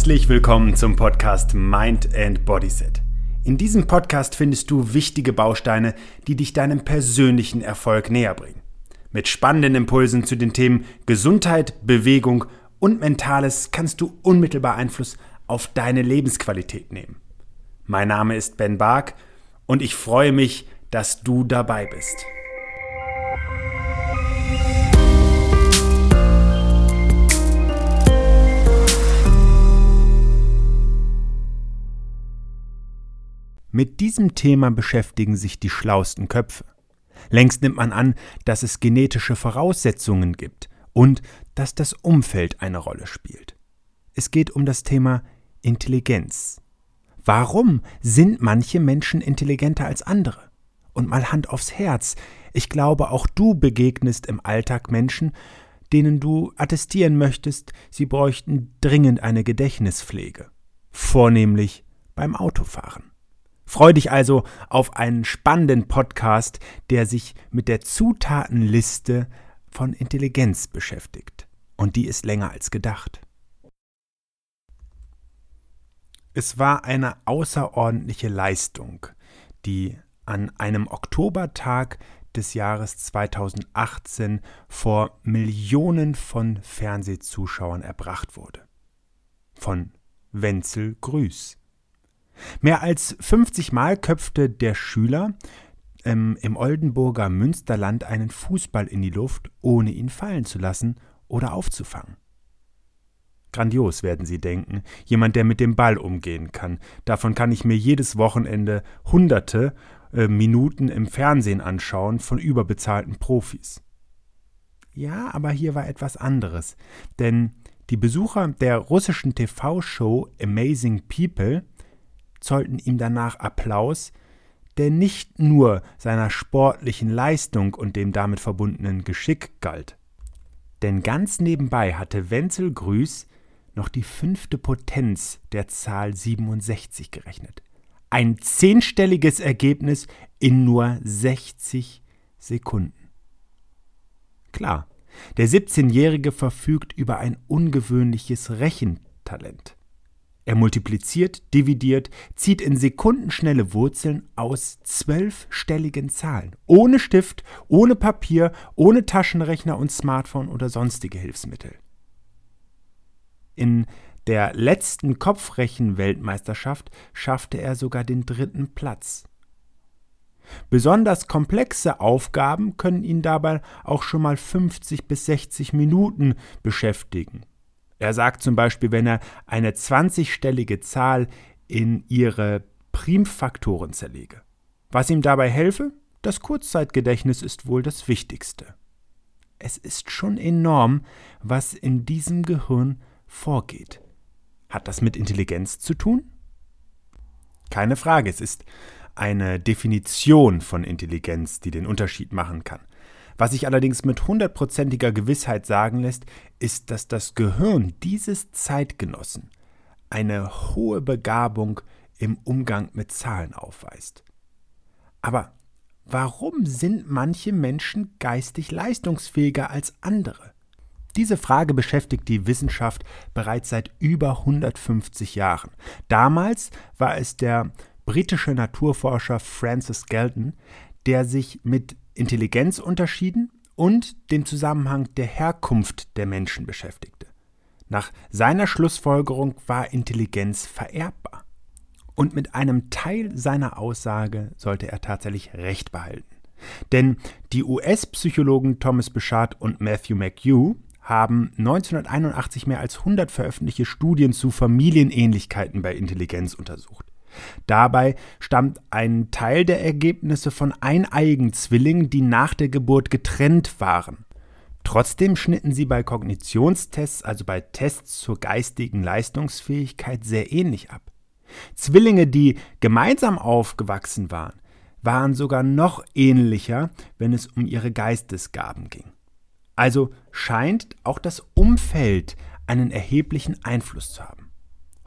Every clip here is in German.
Herzlich willkommen zum Podcast Mind and Bodyset. In diesem Podcast findest du wichtige Bausteine, die dich deinem persönlichen Erfolg näher bringen. Mit spannenden Impulsen zu den Themen Gesundheit, Bewegung und Mentales kannst du unmittelbar Einfluss auf deine Lebensqualität nehmen. Mein Name ist Ben Bark und ich freue mich, dass du dabei bist. Mit diesem Thema beschäftigen sich die schlausten Köpfe. Längst nimmt man an, dass es genetische Voraussetzungen gibt und dass das Umfeld eine Rolle spielt. Es geht um das Thema Intelligenz. Warum sind manche Menschen intelligenter als andere? Und mal Hand aufs Herz, ich glaube, auch du begegnest im Alltag Menschen, denen du attestieren möchtest, sie bräuchten dringend eine Gedächtnispflege, vornehmlich beim Autofahren. Freu dich also auf einen spannenden Podcast, der sich mit der Zutatenliste von Intelligenz beschäftigt. Und die ist länger als gedacht. Es war eine außerordentliche Leistung, die an einem Oktobertag des Jahres 2018 vor Millionen von Fernsehzuschauern erbracht wurde. Von Wenzel Grüß. Mehr als 50 Mal köpfte der Schüler ähm, im Oldenburger Münsterland einen Fußball in die Luft, ohne ihn fallen zu lassen oder aufzufangen. Grandios werden Sie denken, jemand, der mit dem Ball umgehen kann. Davon kann ich mir jedes Wochenende hunderte äh, Minuten im Fernsehen anschauen von überbezahlten Profis. Ja, aber hier war etwas anderes, denn die Besucher der russischen TV-Show Amazing People zollten ihm danach Applaus, der nicht nur seiner sportlichen Leistung und dem damit verbundenen Geschick galt. Denn ganz nebenbei hatte Wenzel Grüß noch die fünfte Potenz der Zahl 67 gerechnet. Ein zehnstelliges Ergebnis in nur 60 Sekunden. Klar, der 17-Jährige verfügt über ein ungewöhnliches Rechentalent. Er multipliziert, dividiert, zieht in sekundenschnelle Wurzeln aus zwölfstelligen Zahlen. Ohne Stift, ohne Papier, ohne Taschenrechner und Smartphone oder sonstige Hilfsmittel. In der letzten Kopfrechenweltmeisterschaft schaffte er sogar den dritten Platz. Besonders komplexe Aufgaben können ihn dabei auch schon mal 50 bis 60 Minuten beschäftigen. Er sagt zum Beispiel, wenn er eine 20-stellige Zahl in ihre Primfaktoren zerlege. Was ihm dabei helfe? Das Kurzzeitgedächtnis ist wohl das Wichtigste. Es ist schon enorm, was in diesem Gehirn vorgeht. Hat das mit Intelligenz zu tun? Keine Frage, es ist eine Definition von Intelligenz, die den Unterschied machen kann. Was sich allerdings mit hundertprozentiger Gewissheit sagen lässt, ist, dass das Gehirn dieses Zeitgenossen eine hohe Begabung im Umgang mit Zahlen aufweist. Aber warum sind manche Menschen geistig leistungsfähiger als andere? Diese Frage beschäftigt die Wissenschaft bereits seit über 150 Jahren. Damals war es der britische Naturforscher Francis Galton, der sich mit Intelligenzunterschieden und dem Zusammenhang der Herkunft der Menschen beschäftigte. Nach seiner Schlussfolgerung war Intelligenz vererbbar. Und mit einem Teil seiner Aussage sollte er tatsächlich recht behalten. Denn die US-Psychologen Thomas Beshart und Matthew McHugh haben 1981 mehr als 100 veröffentlichte Studien zu Familienähnlichkeiten bei Intelligenz untersucht. Dabei stammt ein Teil der Ergebnisse von eineigen Zwillingen, die nach der Geburt getrennt waren. Trotzdem schnitten sie bei Kognitionstests, also bei Tests zur geistigen Leistungsfähigkeit, sehr ähnlich ab. Zwillinge, die gemeinsam aufgewachsen waren, waren sogar noch ähnlicher, wenn es um ihre Geistesgaben ging. Also scheint auch das Umfeld einen erheblichen Einfluss zu haben.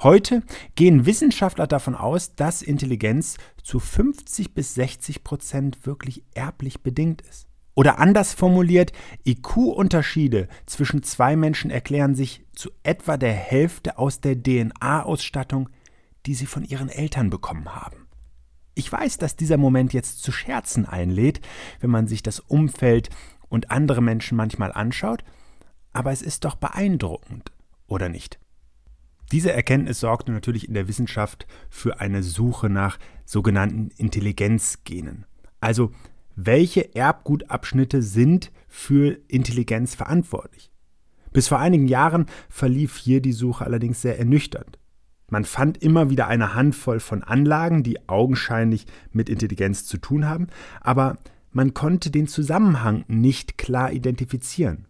Heute gehen Wissenschaftler davon aus, dass Intelligenz zu 50 bis 60 Prozent wirklich erblich bedingt ist. Oder anders formuliert, IQ-Unterschiede zwischen zwei Menschen erklären sich zu etwa der Hälfte aus der DNA-Ausstattung, die sie von ihren Eltern bekommen haben. Ich weiß, dass dieser Moment jetzt zu Scherzen einlädt, wenn man sich das Umfeld und andere Menschen manchmal anschaut, aber es ist doch beeindruckend, oder nicht? Diese Erkenntnis sorgte natürlich in der Wissenschaft für eine Suche nach sogenannten Intelligenzgenen. Also welche Erbgutabschnitte sind für Intelligenz verantwortlich? Bis vor einigen Jahren verlief hier die Suche allerdings sehr ernüchternd. Man fand immer wieder eine Handvoll von Anlagen, die augenscheinlich mit Intelligenz zu tun haben, aber man konnte den Zusammenhang nicht klar identifizieren.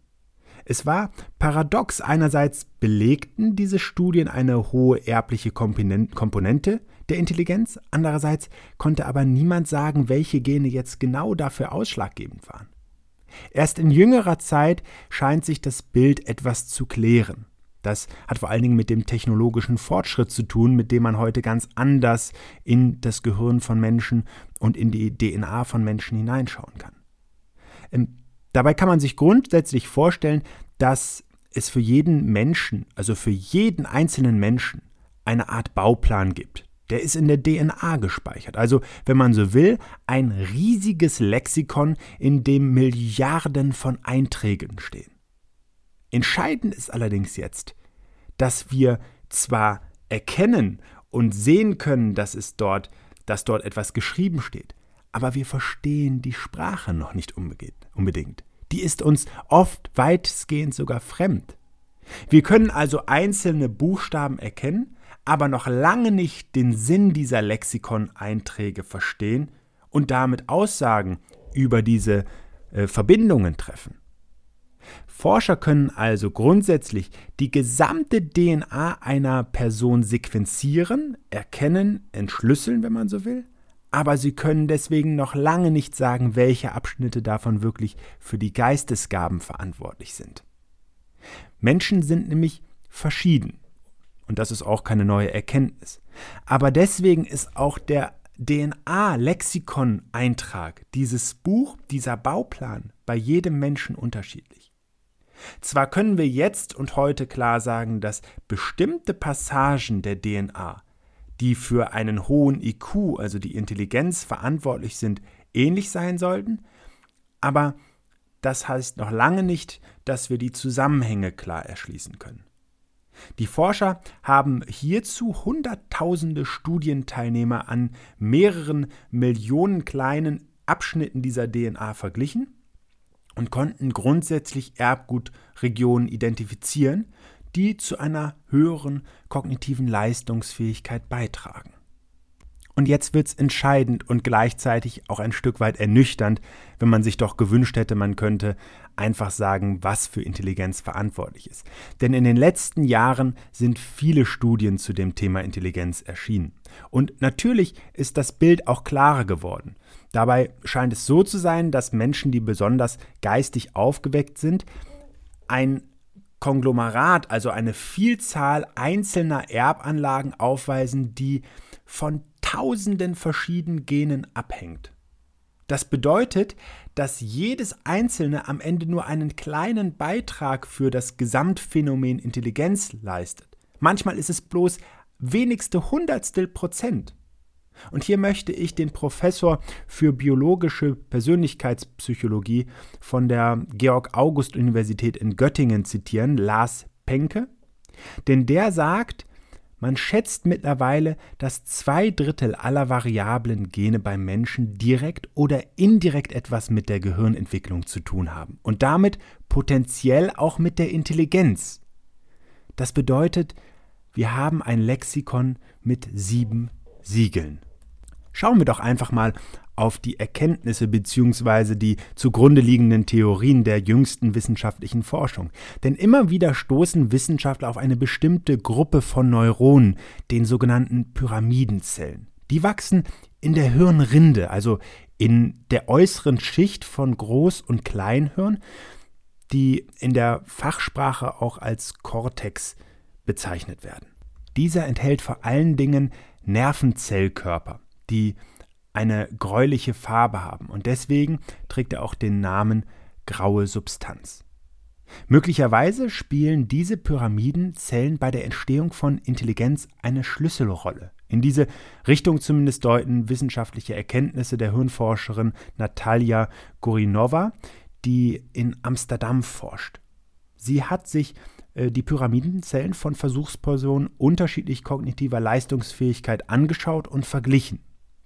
Es war paradox, einerseits belegten diese Studien eine hohe erbliche Komponente der Intelligenz, andererseits konnte aber niemand sagen, welche Gene jetzt genau dafür ausschlaggebend waren. Erst in jüngerer Zeit scheint sich das Bild etwas zu klären. Das hat vor allen Dingen mit dem technologischen Fortschritt zu tun, mit dem man heute ganz anders in das Gehirn von Menschen und in die DNA von Menschen hineinschauen kann. Dabei kann man sich grundsätzlich vorstellen, dass es für jeden Menschen, also für jeden einzelnen Menschen, eine Art Bauplan gibt. Der ist in der DNA gespeichert. Also, wenn man so will, ein riesiges Lexikon, in dem Milliarden von Einträgen stehen. Entscheidend ist allerdings jetzt, dass wir zwar erkennen und sehen können, dass es dort, dass dort etwas geschrieben steht, aber wir verstehen die Sprache noch nicht unbedingt. Die ist uns oft weitestgehend sogar fremd. Wir können also einzelne Buchstaben erkennen, aber noch lange nicht den Sinn dieser Lexikon-Einträge verstehen und damit Aussagen über diese äh, Verbindungen treffen. Forscher können also grundsätzlich die gesamte DNA einer Person sequenzieren, erkennen, entschlüsseln, wenn man so will, aber sie können deswegen noch lange nicht sagen, welche Abschnitte davon wirklich für die Geistesgaben verantwortlich sind. Menschen sind nämlich verschieden. Und das ist auch keine neue Erkenntnis. Aber deswegen ist auch der DNA-Lexikon-Eintrag, dieses Buch, dieser Bauplan bei jedem Menschen unterschiedlich. Zwar können wir jetzt und heute klar sagen, dass bestimmte Passagen der DNA, die für einen hohen IQ, also die Intelligenz, verantwortlich sind, ähnlich sein sollten, aber das heißt noch lange nicht, dass wir die Zusammenhänge klar erschließen können. Die Forscher haben hierzu Hunderttausende Studienteilnehmer an mehreren Millionen kleinen Abschnitten dieser DNA verglichen und konnten grundsätzlich Erbgutregionen identifizieren, die zu einer höheren kognitiven Leistungsfähigkeit beitragen. Und jetzt wird es entscheidend und gleichzeitig auch ein Stück weit ernüchternd, wenn man sich doch gewünscht hätte, man könnte einfach sagen, was für Intelligenz verantwortlich ist. Denn in den letzten Jahren sind viele Studien zu dem Thema Intelligenz erschienen. Und natürlich ist das Bild auch klarer geworden. Dabei scheint es so zu sein, dass Menschen, die besonders geistig aufgeweckt sind, ein Konglomerat, also eine Vielzahl einzelner Erbanlagen aufweisen, die von tausenden verschiedenen Genen abhängt. Das bedeutet, dass jedes einzelne am Ende nur einen kleinen Beitrag für das Gesamtphänomen Intelligenz leistet. Manchmal ist es bloß wenigste Hundertstel Prozent. Und hier möchte ich den Professor für biologische Persönlichkeitspsychologie von der Georg-August-Universität in Göttingen zitieren, Lars Penke. Denn der sagt, man schätzt mittlerweile, dass zwei Drittel aller variablen Gene beim Menschen direkt oder indirekt etwas mit der Gehirnentwicklung zu tun haben und damit potenziell auch mit der Intelligenz. Das bedeutet, wir haben ein Lexikon mit sieben Siegeln. Schauen wir doch einfach mal auf die Erkenntnisse bzw. die zugrunde liegenden Theorien der jüngsten wissenschaftlichen Forschung. Denn immer wieder stoßen Wissenschaftler auf eine bestimmte Gruppe von Neuronen, den sogenannten Pyramidenzellen. Die wachsen in der Hirnrinde, also in der äußeren Schicht von Groß- und Kleinhirn, die in der Fachsprache auch als Cortex bezeichnet werden. Dieser enthält vor allen Dingen Nervenzellkörper, die eine gräuliche Farbe haben und deswegen trägt er auch den Namen graue Substanz. Möglicherweise spielen diese Pyramidenzellen bei der Entstehung von Intelligenz eine Schlüsselrolle. In diese Richtung zumindest deuten wissenschaftliche Erkenntnisse der Hirnforscherin Natalia Gorinova, die in Amsterdam forscht. Sie hat sich die Pyramidenzellen von Versuchspersonen unterschiedlich kognitiver Leistungsfähigkeit angeschaut und verglichen.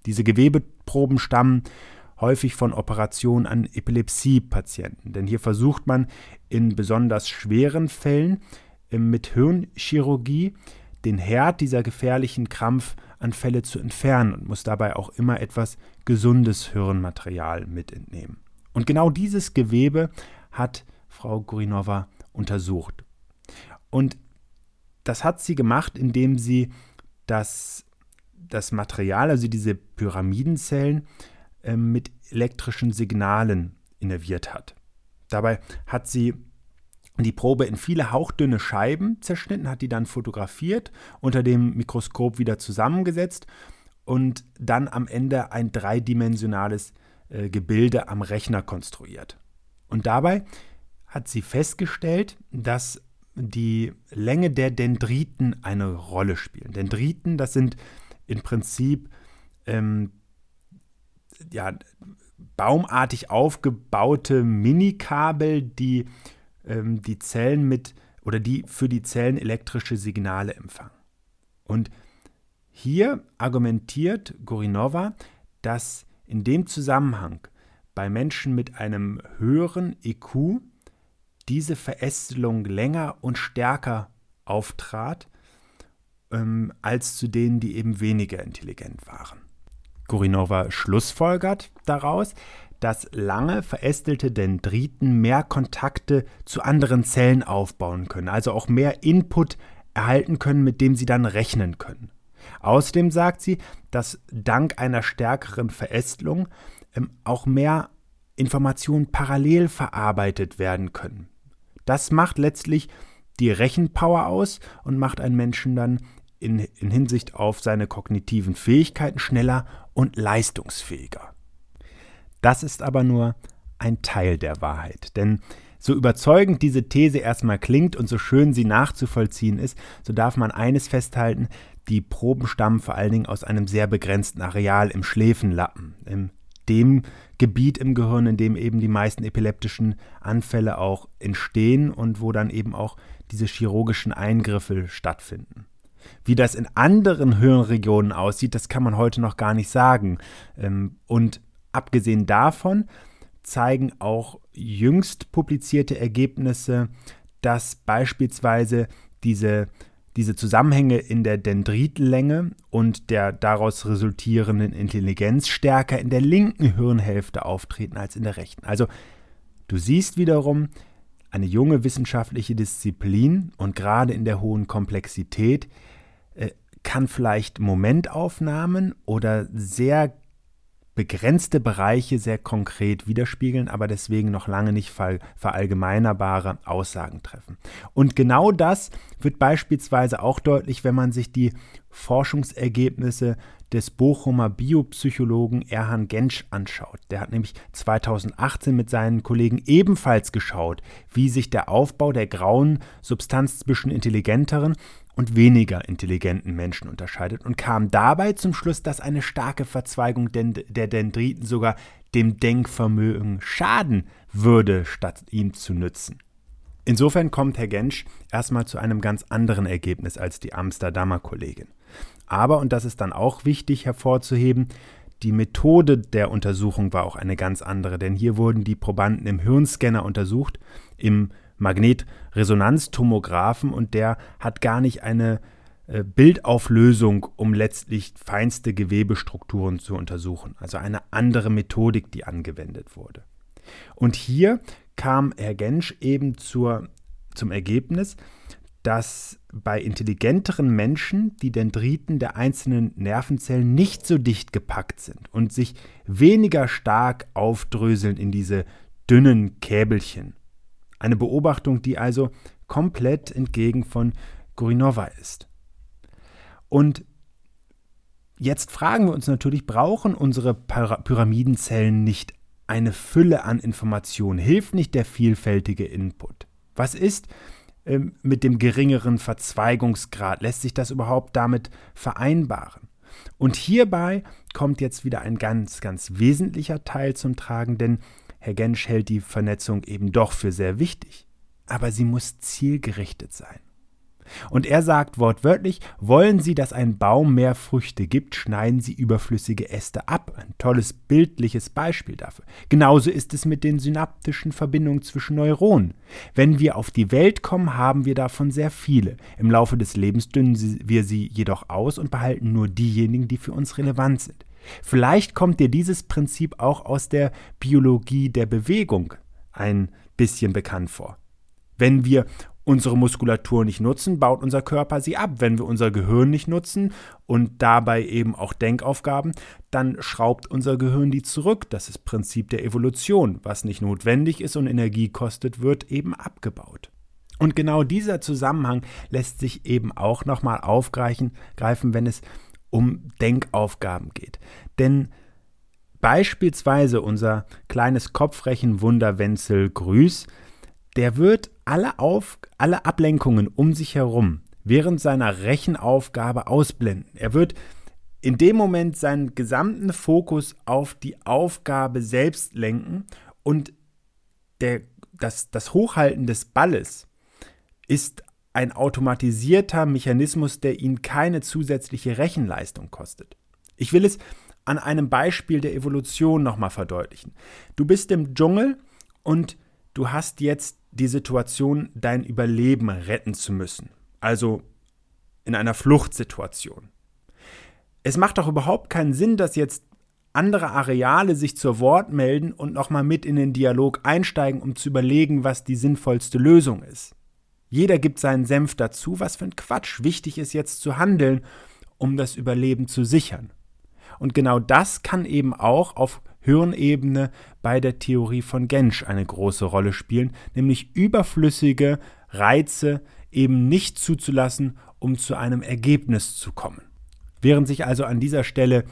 Diese Gewebeproben stammen häufig von Operationen an Epilepsie-Patienten, denn hier versucht man in besonders schweren Fällen äh, mit Hirnchirurgie den Herd dieser gefährlichen Krampfanfälle zu entfernen und muss dabei auch immer etwas gesundes Hirnmaterial mit entnehmen. Und genau dieses Gewebe hat Frau Gurinova untersucht. Und das hat sie gemacht, indem sie das, das Material, also diese Pyramidenzellen, äh, mit elektrischen Signalen innerviert hat. Dabei hat sie die Probe in viele hauchdünne Scheiben zerschnitten, hat die dann fotografiert, unter dem Mikroskop wieder zusammengesetzt und dann am Ende ein dreidimensionales äh, Gebilde am Rechner konstruiert. Und dabei hat sie festgestellt, dass die Länge der Dendriten eine Rolle spielen. Dendriten, das sind im Prinzip ähm, ja, baumartig aufgebaute Minikabel, die ähm, die Zellen mit oder die für die Zellen elektrische Signale empfangen. Und hier argumentiert Gorinova, dass in dem Zusammenhang bei Menschen mit einem höheren IQ diese Verästelung länger und stärker auftrat, ähm, als zu denen, die eben weniger intelligent waren. Gorinova schlussfolgert daraus, dass lange verästelte Dendriten mehr Kontakte zu anderen Zellen aufbauen können, also auch mehr Input erhalten können, mit dem sie dann rechnen können. Außerdem sagt sie, dass dank einer stärkeren Verästelung ähm, auch mehr Informationen parallel verarbeitet werden können. Das macht letztlich die Rechenpower aus und macht einen Menschen dann in, in Hinsicht auf seine kognitiven Fähigkeiten schneller und leistungsfähiger. Das ist aber nur ein Teil der Wahrheit, denn so überzeugend diese These erstmal klingt und so schön sie nachzuvollziehen ist, so darf man eines festhalten, die Proben stammen vor allen Dingen aus einem sehr begrenzten Areal im Schläfenlappen, in dem Gebiet im Gehirn, in dem eben die meisten epileptischen Anfälle auch entstehen und wo dann eben auch diese chirurgischen Eingriffe stattfinden. Wie das in anderen Hirnregionen aussieht, das kann man heute noch gar nicht sagen. Ähm, und abgesehen davon zeigen auch jüngst publizierte Ergebnisse, dass beispielsweise diese, diese Zusammenhänge in der Dendritlänge und der daraus resultierenden Intelligenz stärker in der linken Hirnhälfte auftreten als in der rechten. Also du siehst wiederum, eine junge wissenschaftliche Disziplin und gerade in der hohen Komplexität äh, kann vielleicht Momentaufnahmen oder sehr begrenzte Bereiche sehr konkret widerspiegeln, aber deswegen noch lange nicht verallgemeinerbare Aussagen treffen. Und genau das wird beispielsweise auch deutlich, wenn man sich die Forschungsergebnisse des Bochumer Biopsychologen Erhan Gensch anschaut. Der hat nämlich 2018 mit seinen Kollegen ebenfalls geschaut, wie sich der Aufbau der grauen Substanz zwischen intelligenteren und weniger intelligenten Menschen unterscheidet und kam dabei zum Schluss, dass eine starke Verzweigung der Dendriten sogar dem Denkvermögen schaden würde, statt ihm zu nützen. Insofern kommt Herr Gensch erstmal zu einem ganz anderen Ergebnis als die Amsterdamer Kollegin. Aber, und das ist dann auch wichtig hervorzuheben, die Methode der Untersuchung war auch eine ganz andere, denn hier wurden die Probanden im Hirnscanner untersucht, im Magnetresonanztomographen und der hat gar nicht eine äh, Bildauflösung, um letztlich feinste Gewebestrukturen zu untersuchen. Also eine andere Methodik, die angewendet wurde. Und hier kam Herr Gensch eben zur, zum Ergebnis, dass bei intelligenteren Menschen die Dendriten der einzelnen Nervenzellen nicht so dicht gepackt sind und sich weniger stark aufdröseln in diese dünnen Käbelchen. Eine Beobachtung, die also komplett entgegen von Gurinova ist. Und jetzt fragen wir uns natürlich, brauchen unsere Pyramidenzellen nicht eine Fülle an Informationen? Hilft nicht der vielfältige Input? Was ist ähm, mit dem geringeren Verzweigungsgrad? Lässt sich das überhaupt damit vereinbaren? Und hierbei kommt jetzt wieder ein ganz, ganz wesentlicher Teil zum Tragen, denn Herr Gensch hält die Vernetzung eben doch für sehr wichtig. Aber sie muss zielgerichtet sein. Und er sagt wortwörtlich, wollen Sie, dass ein Baum mehr Früchte gibt, schneiden Sie überflüssige Äste ab. Ein tolles bildliches Beispiel dafür. Genauso ist es mit den synaptischen Verbindungen zwischen Neuronen. Wenn wir auf die Welt kommen, haben wir davon sehr viele. Im Laufe des Lebens dünnen wir sie jedoch aus und behalten nur diejenigen, die für uns relevant sind. Vielleicht kommt dir dieses Prinzip auch aus der Biologie der Bewegung ein bisschen bekannt vor. Wenn wir unsere Muskulatur nicht nutzen, baut unser Körper sie ab. Wenn wir unser Gehirn nicht nutzen und dabei eben auch Denkaufgaben, dann schraubt unser Gehirn die zurück. Das ist Prinzip der Evolution. Was nicht notwendig ist und Energie kostet, wird eben abgebaut. Und genau dieser Zusammenhang lässt sich eben auch nochmal aufgreifen, wenn es um Denkaufgaben geht. Denn beispielsweise unser kleines Kopfrechenwunder Wenzel Grüß, der wird alle, Auf, alle Ablenkungen um sich herum während seiner Rechenaufgabe ausblenden. Er wird in dem Moment seinen gesamten Fokus auf die Aufgabe selbst lenken und der, das, das Hochhalten des Balles ist ein automatisierter Mechanismus, der ihn keine zusätzliche Rechenleistung kostet. Ich will es an einem Beispiel der Evolution nochmal verdeutlichen. Du bist im Dschungel und du hast jetzt die Situation, dein Überleben retten zu müssen. Also in einer Fluchtsituation. Es macht doch überhaupt keinen Sinn, dass jetzt andere Areale sich zur Wort melden und nochmal mit in den Dialog einsteigen, um zu überlegen, was die sinnvollste Lösung ist. Jeder gibt seinen Senf dazu, was für ein Quatsch. Wichtig ist jetzt zu handeln, um das Überleben zu sichern. Und genau das kann eben auch auf Hirnebene bei der Theorie von Gensch eine große Rolle spielen, nämlich überflüssige Reize eben nicht zuzulassen, um zu einem Ergebnis zu kommen. Während sich also an dieser Stelle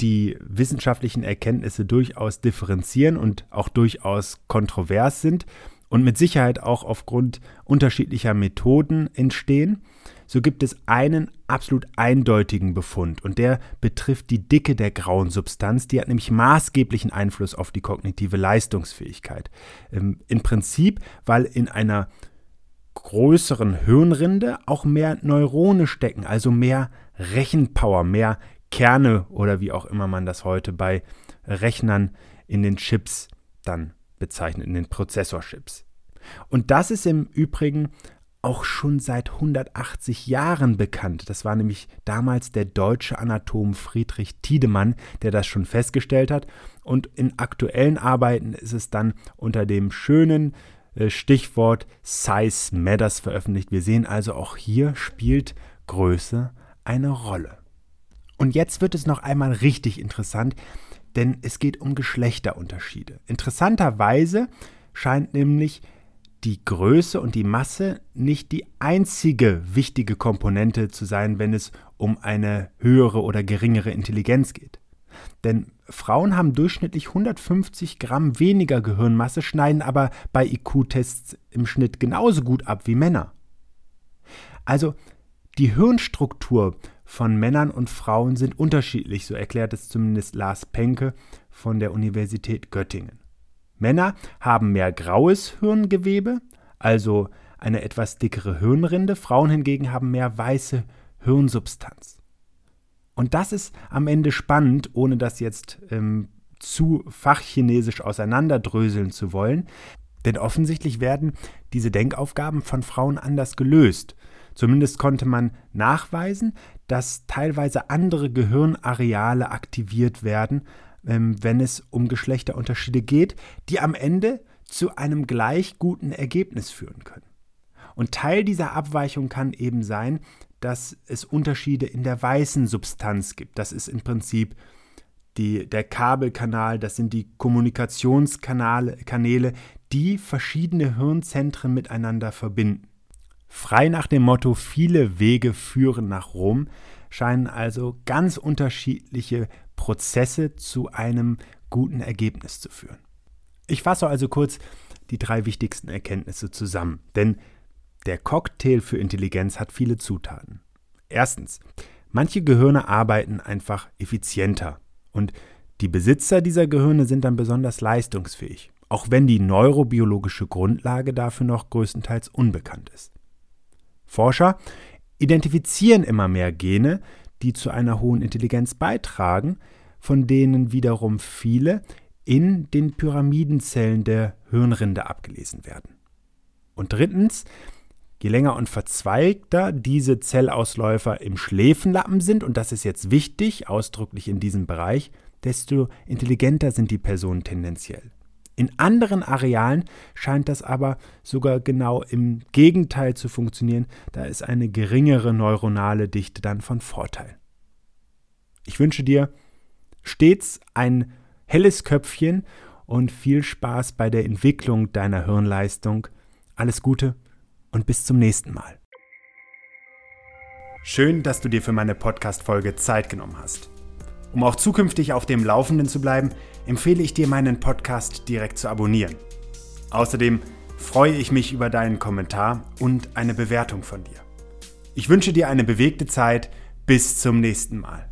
die wissenschaftlichen Erkenntnisse durchaus differenzieren und auch durchaus kontrovers sind und mit Sicherheit auch aufgrund unterschiedlicher Methoden entstehen, so gibt es einen absolut eindeutigen Befund und der betrifft die Dicke der grauen Substanz. Die hat nämlich maßgeblichen Einfluss auf die kognitive Leistungsfähigkeit. Ähm, Im Prinzip, weil in einer größeren Hirnrinde auch mehr Neurone stecken, also mehr Rechenpower, mehr Kerne oder wie auch immer man das heute bei Rechnern in den Chips dann bezeichnet, in den Prozessorchips. Und das ist im Übrigen auch schon seit 180 Jahren bekannt. Das war nämlich damals der deutsche Anatom Friedrich Tiedemann, der das schon festgestellt hat. Und in aktuellen Arbeiten ist es dann unter dem schönen äh, Stichwort Size Matters veröffentlicht. Wir sehen also auch hier spielt Größe eine Rolle. Und jetzt wird es noch einmal richtig interessant, denn es geht um Geschlechterunterschiede. Interessanterweise scheint nämlich die Größe und die Masse nicht die einzige wichtige Komponente zu sein, wenn es um eine höhere oder geringere Intelligenz geht. Denn Frauen haben durchschnittlich 150 Gramm weniger Gehirnmasse, schneiden aber bei IQ-Tests im Schnitt genauso gut ab wie Männer. Also die Hirnstruktur von Männern und Frauen sind unterschiedlich, so erklärt es zumindest Lars Penke von der Universität Göttingen. Männer haben mehr graues Hirngewebe, also eine etwas dickere Hirnrinde, Frauen hingegen haben mehr weiße Hirnsubstanz. Und das ist am Ende spannend, ohne das jetzt ähm, zu fachchinesisch auseinanderdröseln zu wollen, denn offensichtlich werden diese Denkaufgaben von Frauen anders gelöst. Zumindest konnte man nachweisen, dass teilweise andere Gehirnareale aktiviert werden ähm, wenn es um Geschlechterunterschiede geht, die am Ende zu einem gleich guten Ergebnis führen können. Und Teil dieser Abweichung kann eben sein, dass es Unterschiede in der weißen Substanz gibt. Das ist im Prinzip die, der Kabelkanal, das sind die Kommunikationskanäle, Kanäle, die verschiedene Hirnzentren miteinander verbinden. Frei nach dem Motto, viele Wege führen nach Rom, scheinen also ganz unterschiedliche Prozesse zu einem guten Ergebnis zu führen. Ich fasse also kurz die drei wichtigsten Erkenntnisse zusammen, denn der Cocktail für Intelligenz hat viele Zutaten. Erstens, manche Gehirne arbeiten einfach effizienter und die Besitzer dieser Gehirne sind dann besonders leistungsfähig, auch wenn die neurobiologische Grundlage dafür noch größtenteils unbekannt ist. Forscher identifizieren immer mehr Gene, die zu einer hohen Intelligenz beitragen, von denen wiederum viele in den Pyramidenzellen der Hirnrinde abgelesen werden. Und drittens, je länger und verzweigter diese Zellausläufer im Schläfenlappen sind, und das ist jetzt wichtig, ausdrücklich in diesem Bereich, desto intelligenter sind die Personen tendenziell. In anderen Arealen scheint das aber sogar genau im Gegenteil zu funktionieren, da ist eine geringere neuronale Dichte dann von Vorteil. Ich wünsche dir stets ein helles Köpfchen und viel Spaß bei der Entwicklung deiner Hirnleistung. Alles Gute und bis zum nächsten Mal. Schön, dass du dir für meine Podcast-Folge Zeit genommen hast. Um auch zukünftig auf dem Laufenden zu bleiben, empfehle ich dir, meinen Podcast direkt zu abonnieren. Außerdem freue ich mich über deinen Kommentar und eine Bewertung von dir. Ich wünsche dir eine bewegte Zeit. Bis zum nächsten Mal.